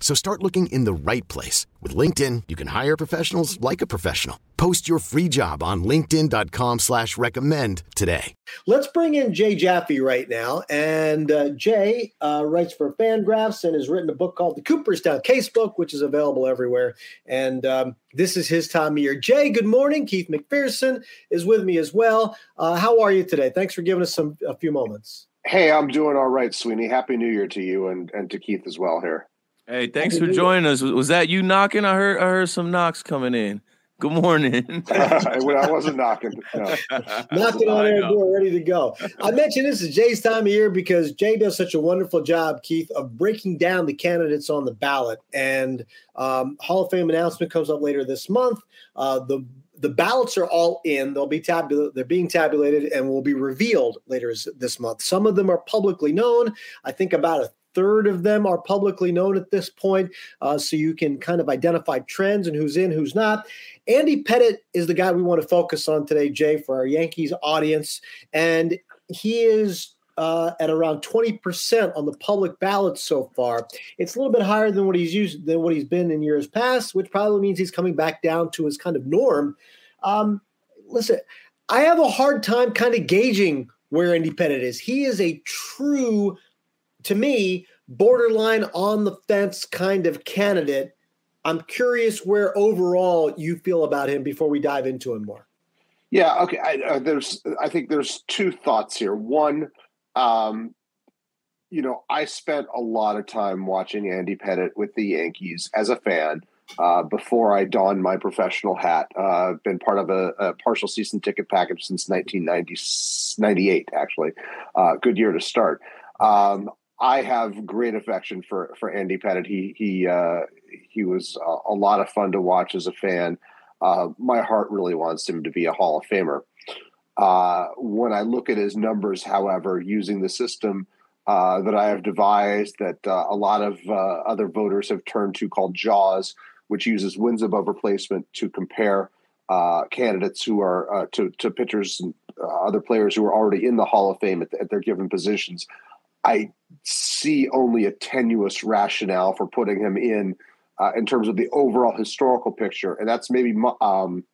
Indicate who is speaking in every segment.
Speaker 1: So start looking in the right place. With LinkedIn, you can hire professionals like a professional. Post your free job on linkedin.com slash recommend today.
Speaker 2: Let's bring in Jay Jaffe right now. And uh, Jay uh, writes for Fangraphs and has written a book called The Cooperstown Casebook, which is available everywhere. And um, this is his time of year. Jay, good morning. Keith McPherson is with me as well. Uh, how are you today? Thanks for giving us some a few moments.
Speaker 3: Hey, I'm doing all right, Sweeny. Happy New Year to you and, and to Keith as well here.
Speaker 4: Hey, thanks for joining us. Was that you knocking? I heard I heard some knocks coming in. Good morning.
Speaker 3: I wasn't knocking. No.
Speaker 2: knocking on our door, ready to go. I mentioned this is Jay's time of year because Jay does such a wonderful job, Keith, of breaking down the candidates on the ballot. And um, Hall of Fame announcement comes up later this month. Uh, the the ballots are all in. They'll be tabulated. They're being tabulated and will be revealed later this month. Some of them are publicly known. I think about a third of them are publicly known at this point, uh, so you can kind of identify trends and who's in, who's not. Andy Pettitte is the guy we want to focus on today, Jay, for our Yankees audience, and he is uh, at around 20% on the public ballot so far. It's a little bit higher than what he's used than what he's been in years past, which probably means he's coming back down to his kind of norm. Um, listen, I have a hard time kind of gauging where Andy Pettitte is. He is a true to me, borderline on the fence kind of candidate. I'm curious where overall you feel about him before we dive into him more.
Speaker 3: Yeah, okay. I, uh, there's, I think there's two thoughts here. One, um, you know, I spent a lot of time watching Andy Pettitte with the Yankees as a fan uh, before I donned my professional hat. Uh, I've been part of a, a, partial season ticket package since 1998, actually. Uh, good year to start. Um, I have great affection for for Andy Pettitte. He he uh, he was a, a, lot of fun to watch as a fan. Uh, my heart really wants him to be a Hall of Famer. Uh, when I look at his numbers, however, using the system uh, that I have devised, that uh, a lot of uh, other voters have turned to, called JAWS, which uses wins above replacement to compare candidates who are to to pitchers and other players who are already in the Hall of Fame at, at their given positions. I see only a tenuous rationale for putting him in uh, in terms of the overall historical picture, and that's maybe um,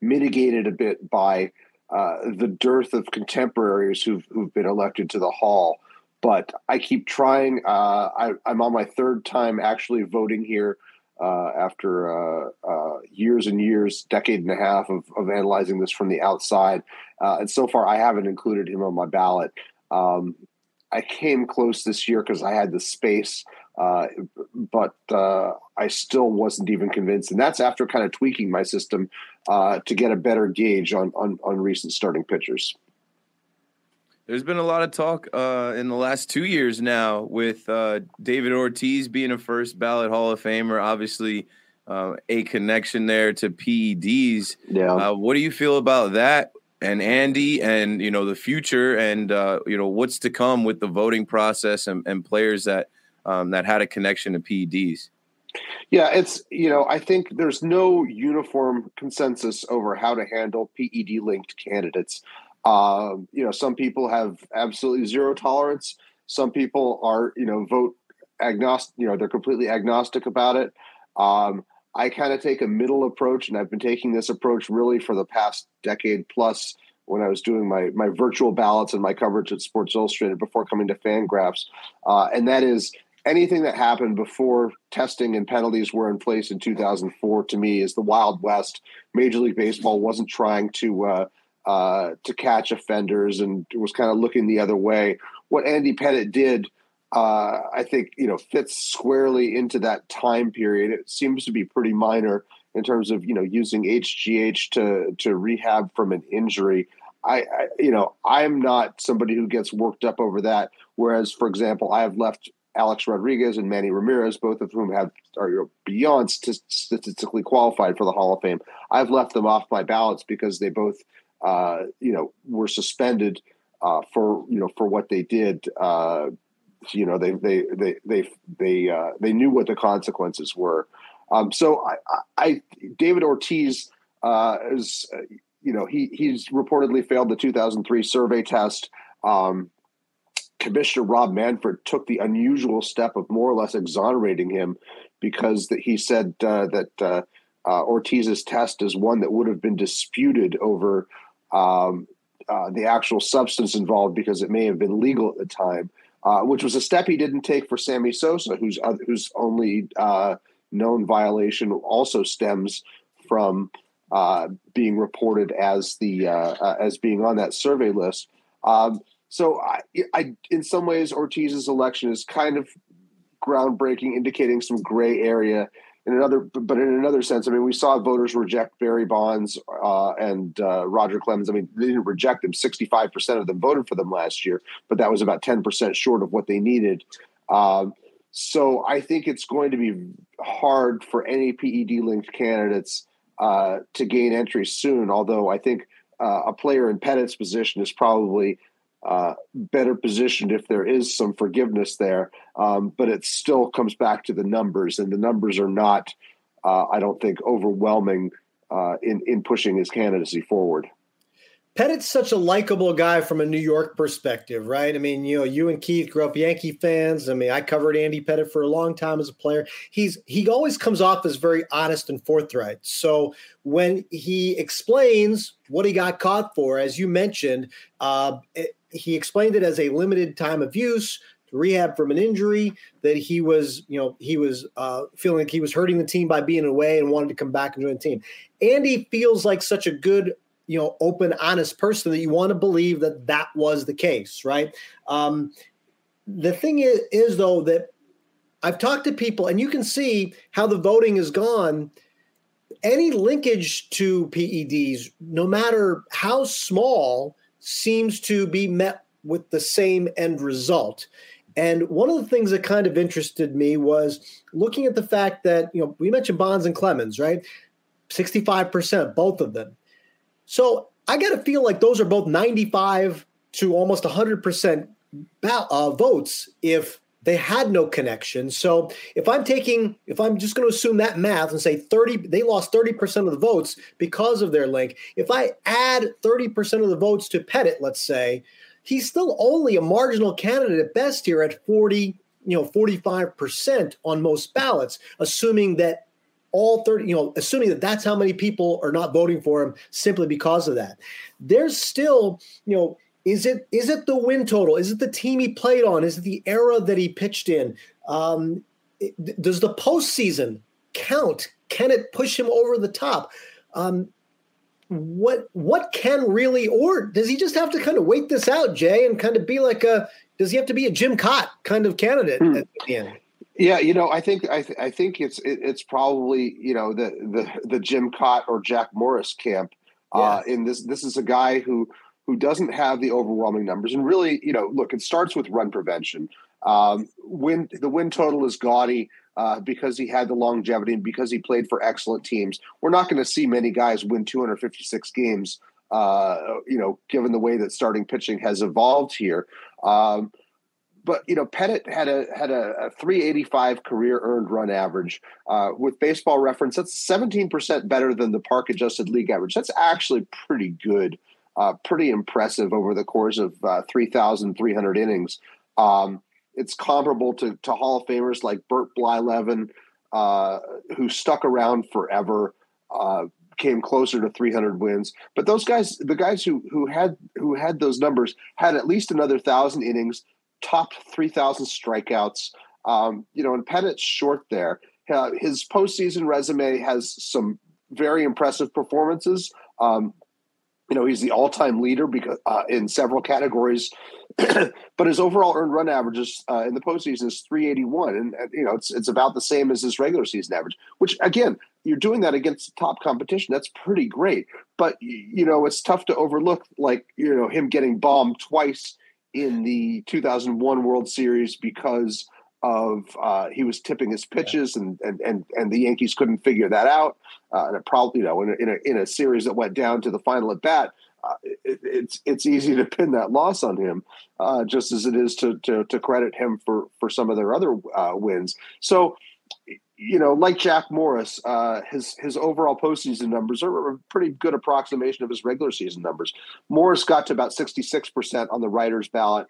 Speaker 3: mitigated a bit by uh, the dearth of contemporaries who've who've been elected to the hall. But I keep trying. Uh, I, am on my third time actually voting here uh, after uh, uh, years and years, decade and a half of, of analyzing this from the outside, and so far I haven't included him on my ballot. Um, I came close this year because I had the space, uh, but uh, I still wasn't even convinced. And that's after kind of tweaking my system uh, to get a better gauge on, on, on recent starting pitchers.
Speaker 4: There's been a lot of talk uh, in the last two years now with uh, David Ortiz being a first ballot Hall of Famer. Obviously, uh, a connection there to PEDs.
Speaker 3: Yeah.
Speaker 4: what do you feel about that? And Andy and you know the future and uh, you know what's to come with the voting process and, and players that um, that had a connection to PEDs.
Speaker 3: Yeah, it's you know I think there's no uniform consensus over how to handle PED linked candidates. Um, you know, some people have absolutely zero tolerance. Some people are you know vote agnostic. You know, they're completely agnostic about it. Um, I kind of take a middle approach, and I've been taking this approach really for the past decade plus when I was doing my my virtual ballots and my coverage at Sports Illustrated before coming to Fangraphs, uh, and that is anything that happened before testing and penalties were in place in 2004 to me is the Wild West. Major League Baseball wasn't trying to uh, uh, to catch offenders and was kind of looking the other way. What Andy Pettitte did, uh, I think, you know, fits squarely into that time period. It seems to be pretty minor in terms of you know using HGH to to rehab from an injury. I, I, you know I'm not somebody who gets worked up over that. Whereas, for example, I have left Alex Rodriguez and Manny Ramirez, both of whom have are beyond statistically qualified for the Hall of Fame. I've left them off my ballots because they both, uh, you know, were suspended uh, for you know for what they did. Uh, you know, they they they they they uh, they knew what the consequences were. Um, so I, I, David Ortiz uh, is, uh, you know, he he's reportedly failed the 2003 survey test. Um, Commissioner Rob Manfred took the unusual step of more or less exonerating him because that he said uh, that uh, uh, Ortiz's test is one that would have been disputed over um, uh, the actual substance involved because it may have been legal at the time, uh, which was a step he didn't take for Sammy Sosa, whose whose only uh, known violation also stems from being reported as the as being on that survey list. Um, so I, I, in some ways, Ortiz's election is kind of groundbreaking, indicating some gray area. In another, but in another sense, I mean, we saw voters reject Barry Bonds uh, and uh, Roger Clemens. I mean, they didn't reject them; sixty-five percent of them voted for them last year, but that was about ten percent short of what they needed. Um, so I think it's going to be hard for any PED-linked candidates uh, to gain entry soon. Although I think uh, a player in Pettitte's position is probably uh, better positioned if there is some forgiveness there. Um, but it still comes back to the numbers, and the numbers are not, uh, I don't think, overwhelming uh, in in pushing his candidacy forward.
Speaker 2: Pettitte's such a likable guy from a New York perspective, right? I mean, you know, you and Keith grew up Yankee fans. I mean, I covered Andy Pettitte for a long time as a player. He's he always comes off as very honest and forthright. So when he explains what he got caught for, as you mentioned, uh, it, he explained it as a limited time of use rehab from an injury that he was, you know, he was uh, feeling like he was hurting the team by being away and wanted to come back and join the team. Andy feels like such a good, you know, open, honest person that you want to believe that that was the case, right? Um, the thing is, is though that I've talked to people, and you can see how the voting has gone. Any linkage to PEDs, no matter how small, seems to be met with the same end result. And one of the things that kind of interested me was looking at the fact that, you know, we mentioned Bonds and Clemens, right? 65%, both of them. So I got to feel like those are both 95 to almost 100% uh, votes if they had no connection. So if I'm taking, if I'm just going to assume that math and say 30, they lost 30% of the votes because of their link. If I add 30% of the votes to Pettitte, let's say, he's still only a marginal candidate at best here at 40, you know, 45% on most ballots, assuming that all 30, you know, assuming that that's how many people are not voting for him simply because of that. There's still, you know, is it is it the win total? Is it the team he played on? Is it the era that he pitched in? Um, it, does the postseason count? Can it push him over the top? Um, what what can really, or does he just have to kind of wait this out, Jay, and kind of be like a? Does he have to be a Jim Kaat kind of candidate hmm. at the end?
Speaker 3: Yeah, you know, I think I, th- I think it's it, it's probably you know the the the Jim Kaat or Jack Morris camp. Uh, in this, this is a guy who who doesn't have the overwhelming numbers. And really, you know, look, it starts with run prevention. Um, win the win total is gaudy uh, because he had the longevity and because he played for excellent teams. We're not going to see many guys win 256 games. Uh, you know, given the way that starting pitching has evolved here. Um, but you know, Pettitte had a had a, a 385 career earned run average uh, with Baseball Reference. That's 17 percent better than the park adjusted league average. That's actually pretty good uh, pretty impressive over the course of uh, 3,300 innings. Um, it's comparable to, to Hall of Famers like Bert Blyleven, uh, who stuck around forever, uh, came closer to 300 wins. But those guys, the guys who who had who had those numbers, had at least another thousand innings, topped 3,000 strikeouts. Um, you know, and Pettitte's short there. Uh, his postseason resume has some very impressive performances. Um, you know, he's the all-time leader because uh, in several categories, but his overall earned run averages uh, in the postseason is 381, and, you know it's it's about the same as his regular season average. Which again, you're doing that against top competition. That's pretty great, but you know it's tough to overlook like you know him getting bombed twice in the 2001 World Series because of uh, he was tipping his pitches and, and and and the Yankees couldn't figure that out. Uh, and it probably you know in a, in a, in a series that went down to the final at bat, uh, it, it's it's easy to pin that loss on him, uh, just as it is to, to to credit him for for some of their other uh, wins. So. You know, like Jack Morris, uh, his his overall postseason numbers are a pretty good approximation of his regular season numbers. Morris got to about sixty six percent on the writers' ballot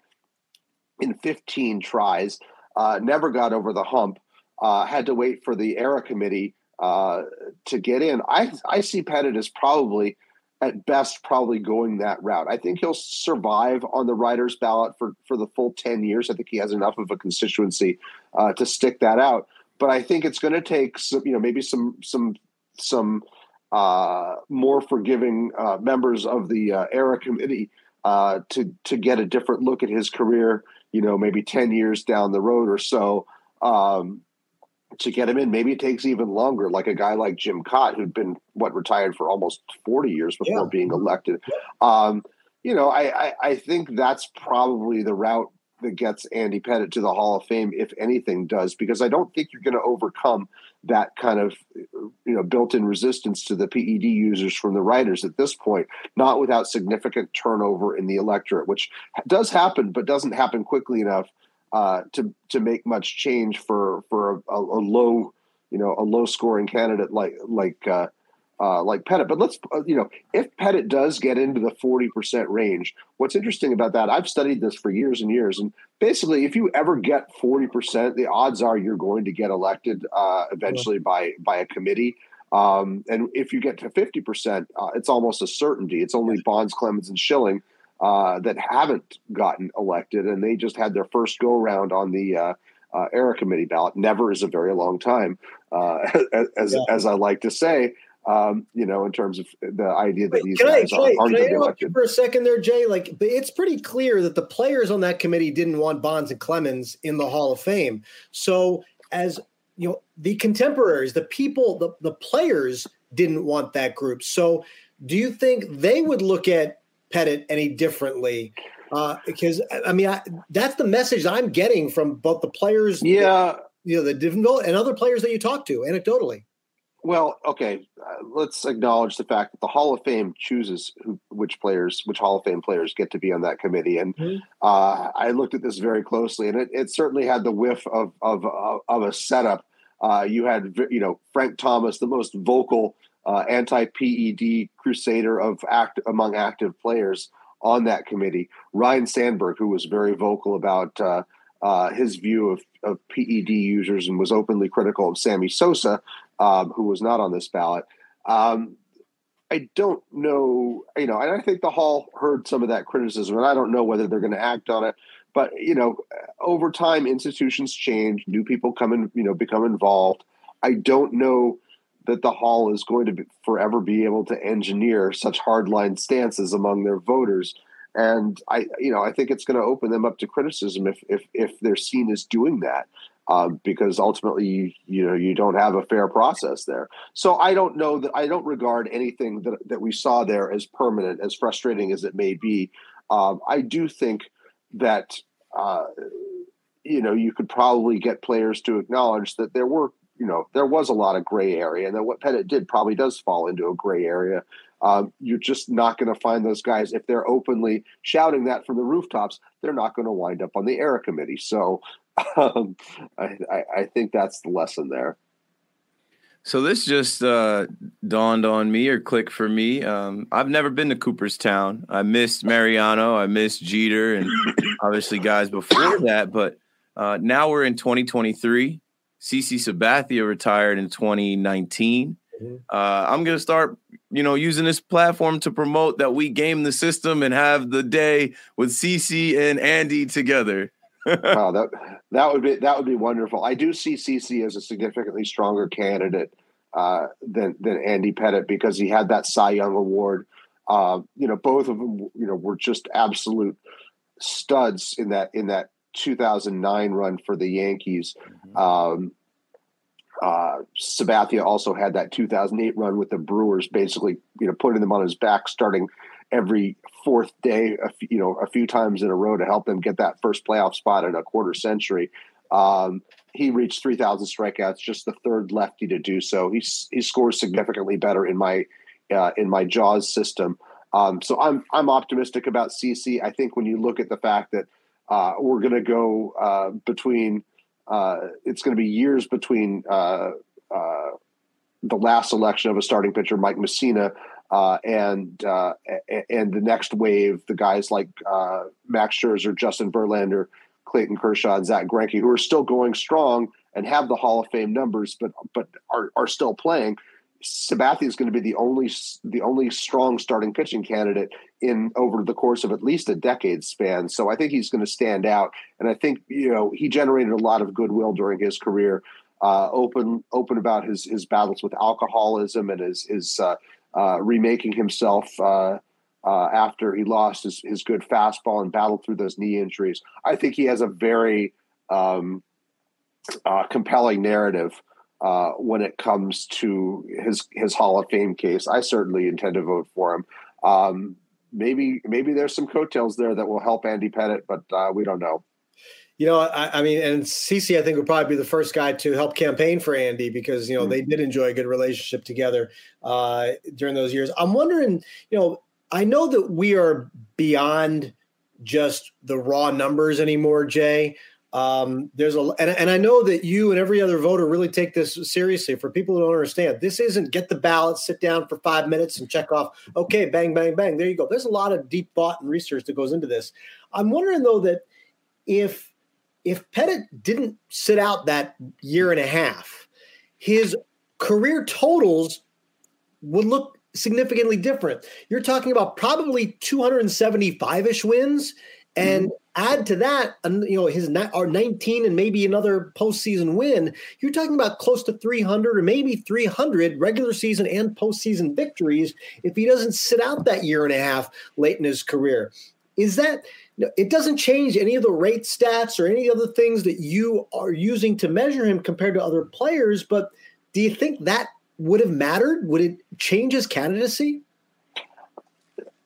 Speaker 3: in fifteen tries uh, never got over the hump. Uh, had to wait for the era committee uh, to get in. I I see Pettitte as probably at best probably going that route. I think he'll survive on the writers' ballot for for the full ten years. I think he has enough of a constituency uh, to stick that out. But I think it's going to take some, you know maybe some some some uh, more forgiving uh, members of the uh, era committee uh, to to get a different look at his career you know, maybe 10 years down the road or so um, to get him in. Maybe it takes even longer, like a guy like Jim Kaat, who'd been, what, retired for almost 40 years before yeah. being elected. Um, you know, I, I, I think that's probably the route that gets Andy Pettitte to the Hall of Fame, if anything does, because I don't think you're going to overcome that kind of you know built-in resistance to the PED users from the writers at this point, not without significant turnover in the electorate, which does happen, but doesn't happen quickly enough uh, to to make much change for for a, a, low you know a low scoring candidate like like uh, uh, like Pettitte. But let's, uh, you know, if Pettitte does get into the 40% range, what's interesting about that, I've studied this for years and years. And basically, if you ever get 40%, the odds are you're going to get elected uh, eventually yeah. by, by a committee. Um, and if you get to 50%, uh, it's almost a certainty. It's only Bonds, Clemens, and Schilling uh, that haven't gotten elected, and they just had their first go around on the uh, uh, era committee ballot. Never is a very long time, uh, as, yeah. as I like to say um, you know, in terms of the idea that Wait, these guys I, are,
Speaker 2: can I interrupt you for a second there, Jay? Like, it's pretty clear that the players on that committee didn't want Bonds and Clemens in the Hall of Fame. So, as you know, the contemporaries, the people, the, the players didn't want that group. So, do you think they would look at Pettitte any differently? Uh, because I mean, I, that's the message I'm getting from both the players,
Speaker 3: yeah,
Speaker 2: you know, the different and other players that you talk to anecdotally.
Speaker 3: Well, okay, uh, let's acknowledge the fact that the Hall of Fame chooses who, which players, which Hall of Fame players get to be on that committee. And mm-hmm. uh, I looked at this very closely, and it, it certainly had the whiff of of of, a setup. Uh, you had, you know, Frank Thomas, the most vocal uh, anti-PED crusader of act among active players on that committee. Ryne Sandberg, who was very vocal about uh, uh, his view of, of PED users and was openly critical of Sammy Sosa, um, who was not on this ballot. Um, I don't know, you know, and I think the Hall heard some of that criticism, and I don't know whether they're going to act on it. But you know, over time, institutions change, new people come in, you know, become involved. I don't know that the Hall is going to be, forever be able to engineer such hardline stances among their voters. And I, you know, I think it's going to open them up to criticism if if if they're seen as doing that uh, because ultimately you, you know you don't have a fair process there. So I don't know that I don't regard anything that that we saw there as permanent, as frustrating as it may be. Um, I do think that uh, you know you could probably get players to acknowledge that there were you know there was a lot of gray area, and that what Pettitte did probably does fall into a gray area. Um, you're just not going to find those guys if they're openly shouting that from the rooftops. They're not going to wind up on the era committee. So um, I, I, think that's the lesson there.
Speaker 4: So this just uh, dawned on me or clicked for me. Um, I've never been to Cooperstown. I missed Mariano. I missed Jeter, and obviously guys before that. But uh, now we're in 2023. CC Sabathia retired in 2019. Mm-hmm. Uh, I'm gonna start, you know, using this platform to promote that we game the system and have the day with CC and Andy together.
Speaker 3: Wow, that that would be that would be wonderful. I do see CC as a significantly stronger candidate uh, than than Andy Pettitte because he had that Cy Young award. Uh, you know, both of them, you know, were just absolute studs in that in that 2009 run for the Yankees. Mm-hmm. Um, uh, Sabathia also had that 2008 run with the Brewers, basically, you know, putting them on his back, starting every fourth day, you know, a few times in a row to help them get that first playoff spot in a quarter century. Um, he reached 3,000 strikeouts, just the third lefty to do so. He he scores significantly better in my uh, in my Jaws system. Um, so I'm I'm optimistic about CC. I think when you look at the fact that uh, we're going to go uh, between uh, it's going to be years between uh, uh, the last election of a starting pitcher, Mike Mussina, uh, and uh, and the next wave, the guys like uh, Max Scherzer, Justin Verlander, Clayton Kershaw, and Zack Greinke, who are still going strong and have the Hall of Fame numbers, but but are are still playing. Sabathia is going to be the only the only strong starting pitching candidate in over the course of at least a decade span. So I think he's going to stand out, and I think you know he generated a lot of goodwill during his career. Uh, open open about his his battles with alcoholism and his his uh, uh, remaking himself uh, uh, after he lost his his good fastball and battled through those knee injuries. I think he has a very um, uh, compelling narrative when it comes to his his Hall of Fame case. I certainly intend to vote for him. Um, maybe maybe there's some coattails there that will help Andy Pettitte, but we don't know.
Speaker 2: You know, I, I, mean, and CC, I think would probably be the first guy to help campaign for Andy because you know mm-hmm. they did enjoy a good relationship together uh, during those years. I'm wondering, you know, I know that we are beyond just the raw numbers anymore, Jay. Um, there's a and, and I know that you and every other voter really take this seriously. For people who don't understand, this isn't get the ballot, sit down for five minutes, and check off. Okay, bang, bang, bang. There you go. There's a lot of deep thought and research that goes into this. I'm wondering though that if if Pettitte didn't sit out that year and a half, his career totals would look significantly different. You're talking about probably 275 ish wins and mm-hmm add to that, you know, his our 19 and maybe another postseason win, you're talking about close to 300 or maybe 300 regular season and postseason victories if he doesn't sit out that year and a half late in his career. Is that it doesn't change any of the rate stats or any other things that you are using to measure him compared to other players, but do you think that would have mattered? Would it change his candidacy?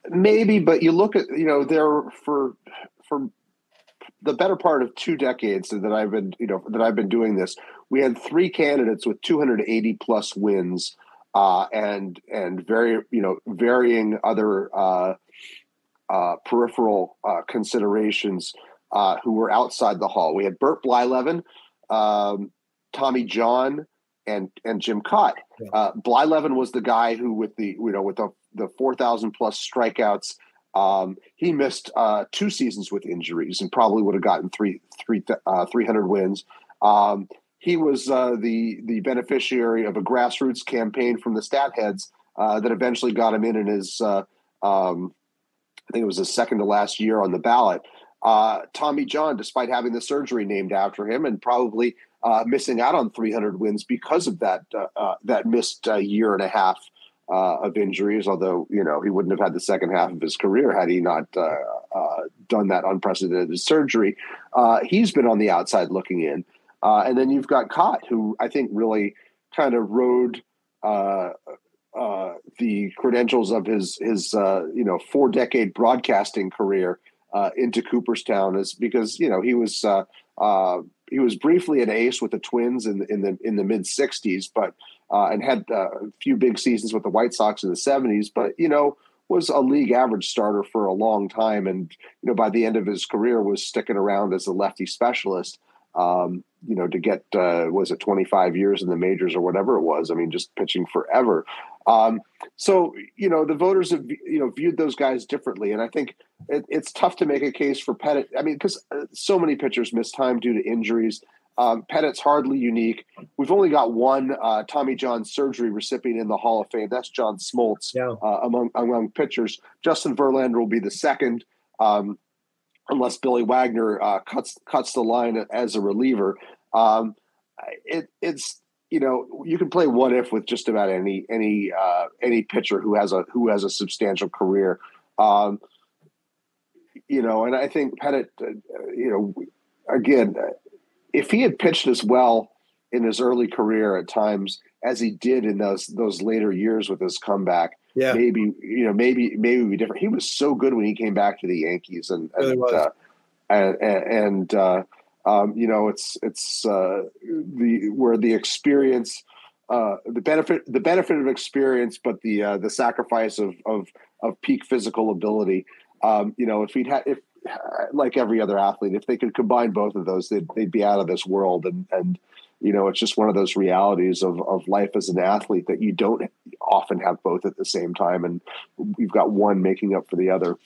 Speaker 3: Maybe, but you look at you know there for for the better part of two decades that I've been, you know, that I've been doing this, we had three candidates with 280 plus wins, uh, and and very, you know, varying other uh, uh, peripheral uh, considerations uh, who were outside the hall. We had Bert Blyleven, um, Tommy John, and and Jim. Yeah. Uh, Blyleven was the guy who, with the you know, with the the 4,000 plus strikeouts um, he missed uh, two seasons with injuries and probably would have gotten three, three, uh, 300 wins. Um, he was uh, the the beneficiary of a grassroots campaign from the stat heads uh, that eventually got him in in his uh, um, I think it was his second to last year on the ballot. Uh, Tommy John, despite having the surgery named after him and probably missing out on 300 wins because of that that missed year and a half uh, of injuries, although, you know, he wouldn't have had the second half of his career had he not uh, uh, done that unprecedented surgery. Uh, he's been on the outside looking in. Uh, and then you've got Kaat, who I think really kind of rode uh, the credentials of his, his you know, four decade broadcasting career into Cooperstown is because, you know, he was he was briefly an ace with the Twins in the in the in the mid '60s, but uh, and had uh, a few big seasons with the White Sox in the '70s. But you know, was a league average starter for a long time, and you know, by the end of his career, was sticking around as a lefty specialist. Um, you know, to get uh, was it 25 years in the majors or whatever it was. I mean, just pitching forever. Um, so you know, the voters have you know viewed those guys differently, and I think it, it's tough to make a case for Pettitte. I mean, because uh, so many pitchers miss time due to injuries. Um, Pettitte's hardly unique. We've only got one uh, Tommy John surgery recipient in the Hall of Fame. That's John Smoltz yeah. uh, among among pitchers. Justin Verlander will be the second. Um, unless Billy Wagner uh, cuts cuts the line as a reliever. Um, it, it's you know you can play what if with just about any any uh, any pitcher who has a who has a substantial career. Um, you know, and I think Pettitte, uh, you know, again, if he had pitched as well in his early career at times as he did in those those later years with his comeback, yeah. maybe you know maybe maybe would be different. He was so good when he came back to the Yankees, and and uh, and, and uh, um, you know it's it's uh, the where the experience. Uh, the benefit, the benefit of experience, but the uh, the sacrifice of of of peak physical ability. Um, you know, if he'd had, if like every other athlete, if they could combine both of those, they'd, they'd be out of this world. And and you know it's just one of those realities of, of life as an athlete that you don't often have both at the same time and you've got one making up for the other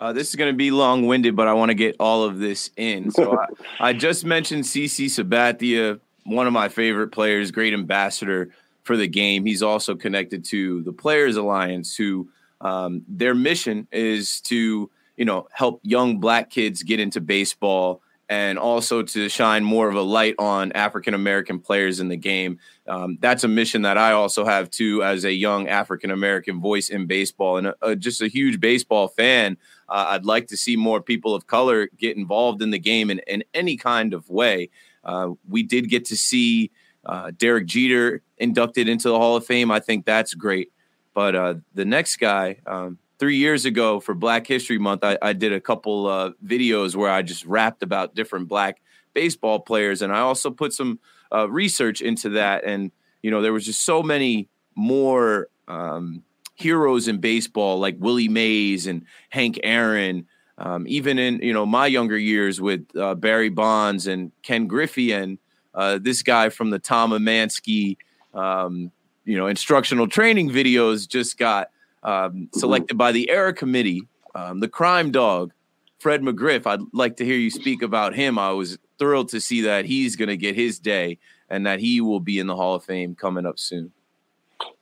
Speaker 4: uh, this is going to be long-winded but i want to get all of this in. So I, I, just mentioned cc sabathia one of my favorite players great ambassador for the game. He's also connected to the players alliance who um, their mission is to you know help young black kids get into baseball and also to shine more of a light on African American players in the game. Um, that's a mission that I also have too, as a young African American voice in baseball and a, a, just a huge baseball fan. Uh, I'd like to see more people of color get involved in the game in, in any kind of way. Uh, we did get to see uh, Derek Jeter inducted into the Hall of Fame. I think that's great. But uh, the next guy, um, three years ago for Black History Month, I, I did a couple uh, videos where I just rapped about different black baseball players, and I also put some uh, research into that. And you know, there was just so many more um, heroes in baseball, like Willie Mays and Hank Aaron. Um, even in you know my younger years with uh, Barry Bonds and Ken Griffey and uh, this guy from the Tom Emanski, um, you know, instructional training videos just got um, selected by the ERA Committee, um, the crime dog, Fred McGriff. I'd like to hear you speak about him. I was thrilled to see that he's going to get his day and that he will be in the Hall of Fame coming up soon.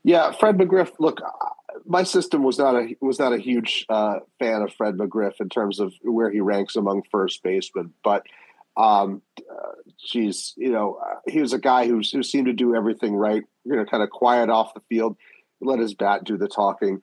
Speaker 3: Yeah, Fred McGriff. Look, my system was not a was not a huge uh, fan of Fred McGriff in terms of where he ranks among first basemen, but um, uh, geez, you know, uh, he was a guy who who seemed to do everything right. You know, kind of quiet off the field let his bat do the talking.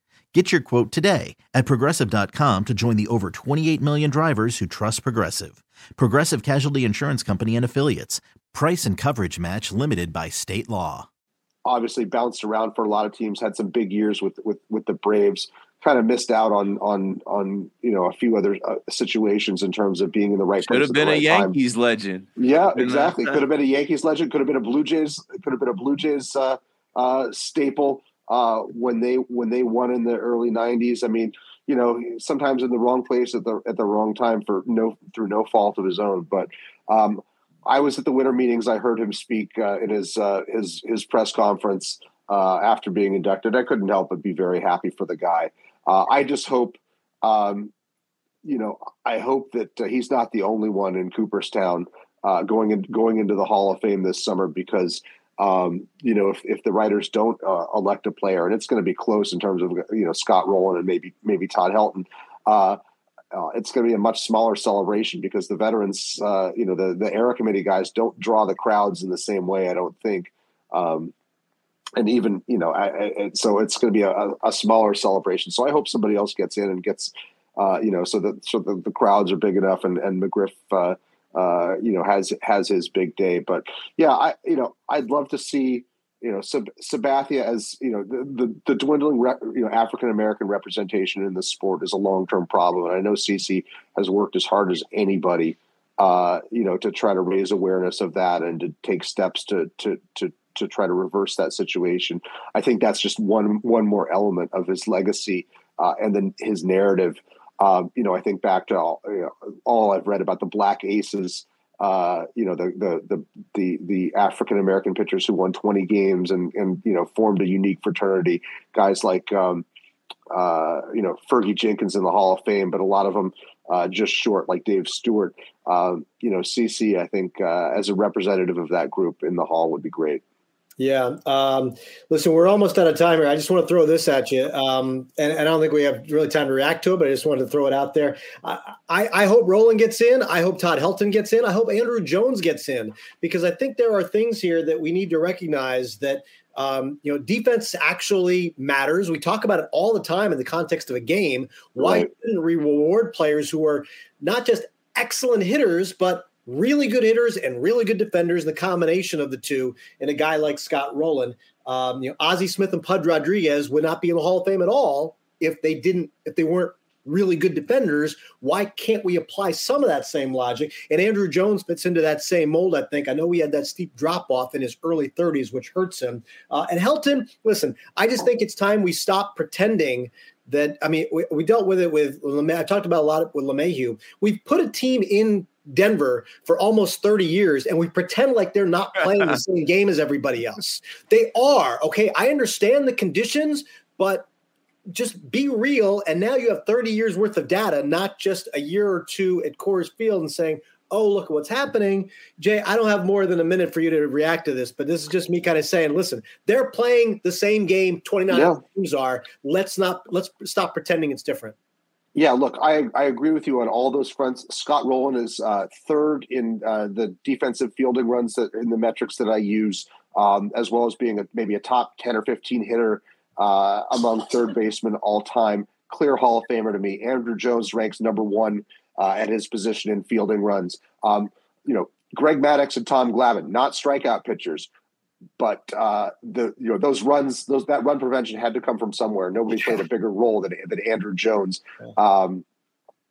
Speaker 5: Get your quote today at progressive.com to join the over 28 million drivers who trust Progressive. Progressive Casualty Insurance Company and Affiliates. Price and coverage match limited by state law.
Speaker 3: Obviously bounced around for a lot of teams, had some big years with with with the Braves. Kind of missed out on on on you know a few other uh, situations in terms of being in the right.
Speaker 4: Could have been
Speaker 3: right
Speaker 4: a Yankees
Speaker 3: time.
Speaker 4: legend.
Speaker 3: Yeah, exactly. Could have been a Yankees legend. Could have been a Blue Jays. Could have been a Blue Jays uh, uh, staple uh, when they when they won in the early '90s. I mean, you know, sometimes in the wrong place at the at the wrong time for no through no fault of his own. But um, I was at the winter meetings. I heard him speak uh, in his uh, his his press conference uh, after being inducted. I couldn't help but be very happy for the guy. Uh, I just hope. Um, you know, I hope that uh, he's not the only one in Cooperstown going in, going into the Hall of Fame this summer because um, you know, if, if the writers don't uh, elect a player, and it's going to be close in terms of you know Scott Rolen and maybe maybe Todd Helton, uh, uh, it's going to be a much smaller celebration because the veterans, uh, you know, the the era committee guys don't draw the crowds in the same way. I don't think, um, and even you know, I, I, so it's going to be a, a, smaller celebration. So I hope somebody else gets in and gets, uh, you know, so that so the, the crowds are big enough and and McGriff uh, you know, has has his big day. But yeah, I you know, I'd love to see you know Sab- Sabathia as you know the the, the dwindling re- you know African American representation in the sport is a long term problem, and I know CC has worked as hard as anybody. Uh, you know, to try to raise awareness of that and to take steps to to to to try to reverse that situation. I think that's just one one more element of his legacy uh, and then his narrative um, you know, I think back to all, you know, all I've read about the Black Aces, uh, you know the the the the, the African American pitchers who won 20 games and and you know formed a unique fraternity. Guys like um, uh, you know Fergie Jenkins in the Hall of Fame, but a lot of them uh, just short, like Dave Stewart. Um, you know, CC, I think uh, as a representative of that group in the Hall would be great.
Speaker 2: Yeah. Um, listen, we're almost out of time here. I just want to throw this at you. Um, and, and, I don't think we have really time to react to it, but I just wanted to throw it out there. I, I, I, hope Rolen gets in. I hope Todd Helton gets in. I hope Andruw Jones gets in because I think there are things here that we need to recognize that um, you know, defense actually matters. We talk about it all the time in the context of a game. Why right. shouldn't we reward players who are not just excellent hitters, but really good hitters and really good defenders, the combination of the two, and a guy like Scott Rolen. Um, you know, Ozzie Smith and Pudge Rodriguez would not be in the Hall of Fame at all if they didn't, if they weren't really good defenders. Why can't we apply some of that same logic? And Andruw Jones fits into that same mold, I think. I know he had that steep drop off in his early 30s, which hurts him. Uh, and Helton, listen, I just think it's time we stop pretending that I mean, we, we dealt with it with I talked about a lot with LeMahieu. We've put a team in Denver for almost 30 years and we pretend like they're not playing the same game as everybody else. They are. Okay, I understand the conditions, but just be real and now you have 30 years worth of data, not just a year or two at Coors Field and saying, "Oh, look at what's happening." Jay, I don't have more than a minute for you to react to this, but this is just me kind of saying, "Listen, they're playing the same game 29 yeah. teams are. Let's not let's stop pretending it's different."
Speaker 3: Yeah, look, I, I agree with you on all those fronts. Scott Rolen is uh, third in uh, the defensive fielding runs that in the metrics that I use, um, as well as being a, maybe a top ten or fifteen hitter uh, among third basemen all time. Clear Hall of Famer to me. Andruw Jones ranks number one uh, at his position in fielding runs. Um, you know, Greg Maddux and Tom Glavine, not strikeout pitchers, but uh, the you know those runs, those that run prevention had to come from somewhere. Nobody played a bigger role than than Andruw Jones. Um,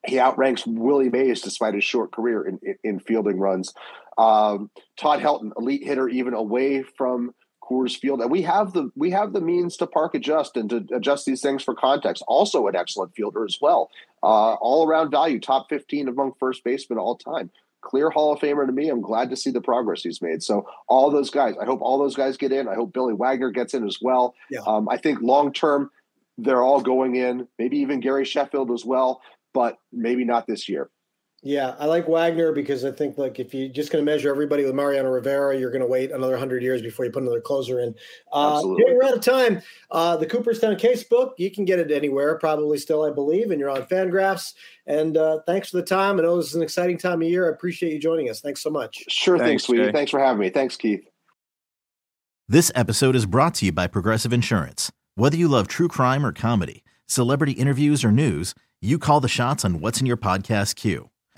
Speaker 3: he outranks Willie Mays despite his short career in, in, in fielding runs. Um, Todd Helton, elite hitter, even away from Coors Field, and we have the we have the means to park adjust and to adjust these things for context. Also, an excellent fielder as well. Uh, all around value, top fifteen among first basemen all time clear Hall of Famer to me. I'm glad to see the progress he's made. So all those guys, I hope all those guys get in. I hope Billy Wagner gets in as well. Yeah. Um, I think long term, they're all going in. Maybe even Gary Sheffield as well, but maybe not this year.
Speaker 2: Yeah, I like Wagner because I think like if you're just going to measure everybody with Mariano Rivera, you're going to wait another hundred years before you put another closer in. Uh, Absolutely. we're out of time. Uh, the Cooperstown Case book, you can get it anywhere, probably still, I believe, and you're on Fangraphs. And uh, thanks for the time. I know this is an exciting time of year. I appreciate you joining us. Thanks so much.
Speaker 3: Sure thing, sweetie. Jay. Thanks for having me. Thanks, Keith.
Speaker 5: This episode is brought to you by Progressive Insurance. Whether you love true crime or comedy, celebrity interviews or news, you call the shots on what's in your podcast queue.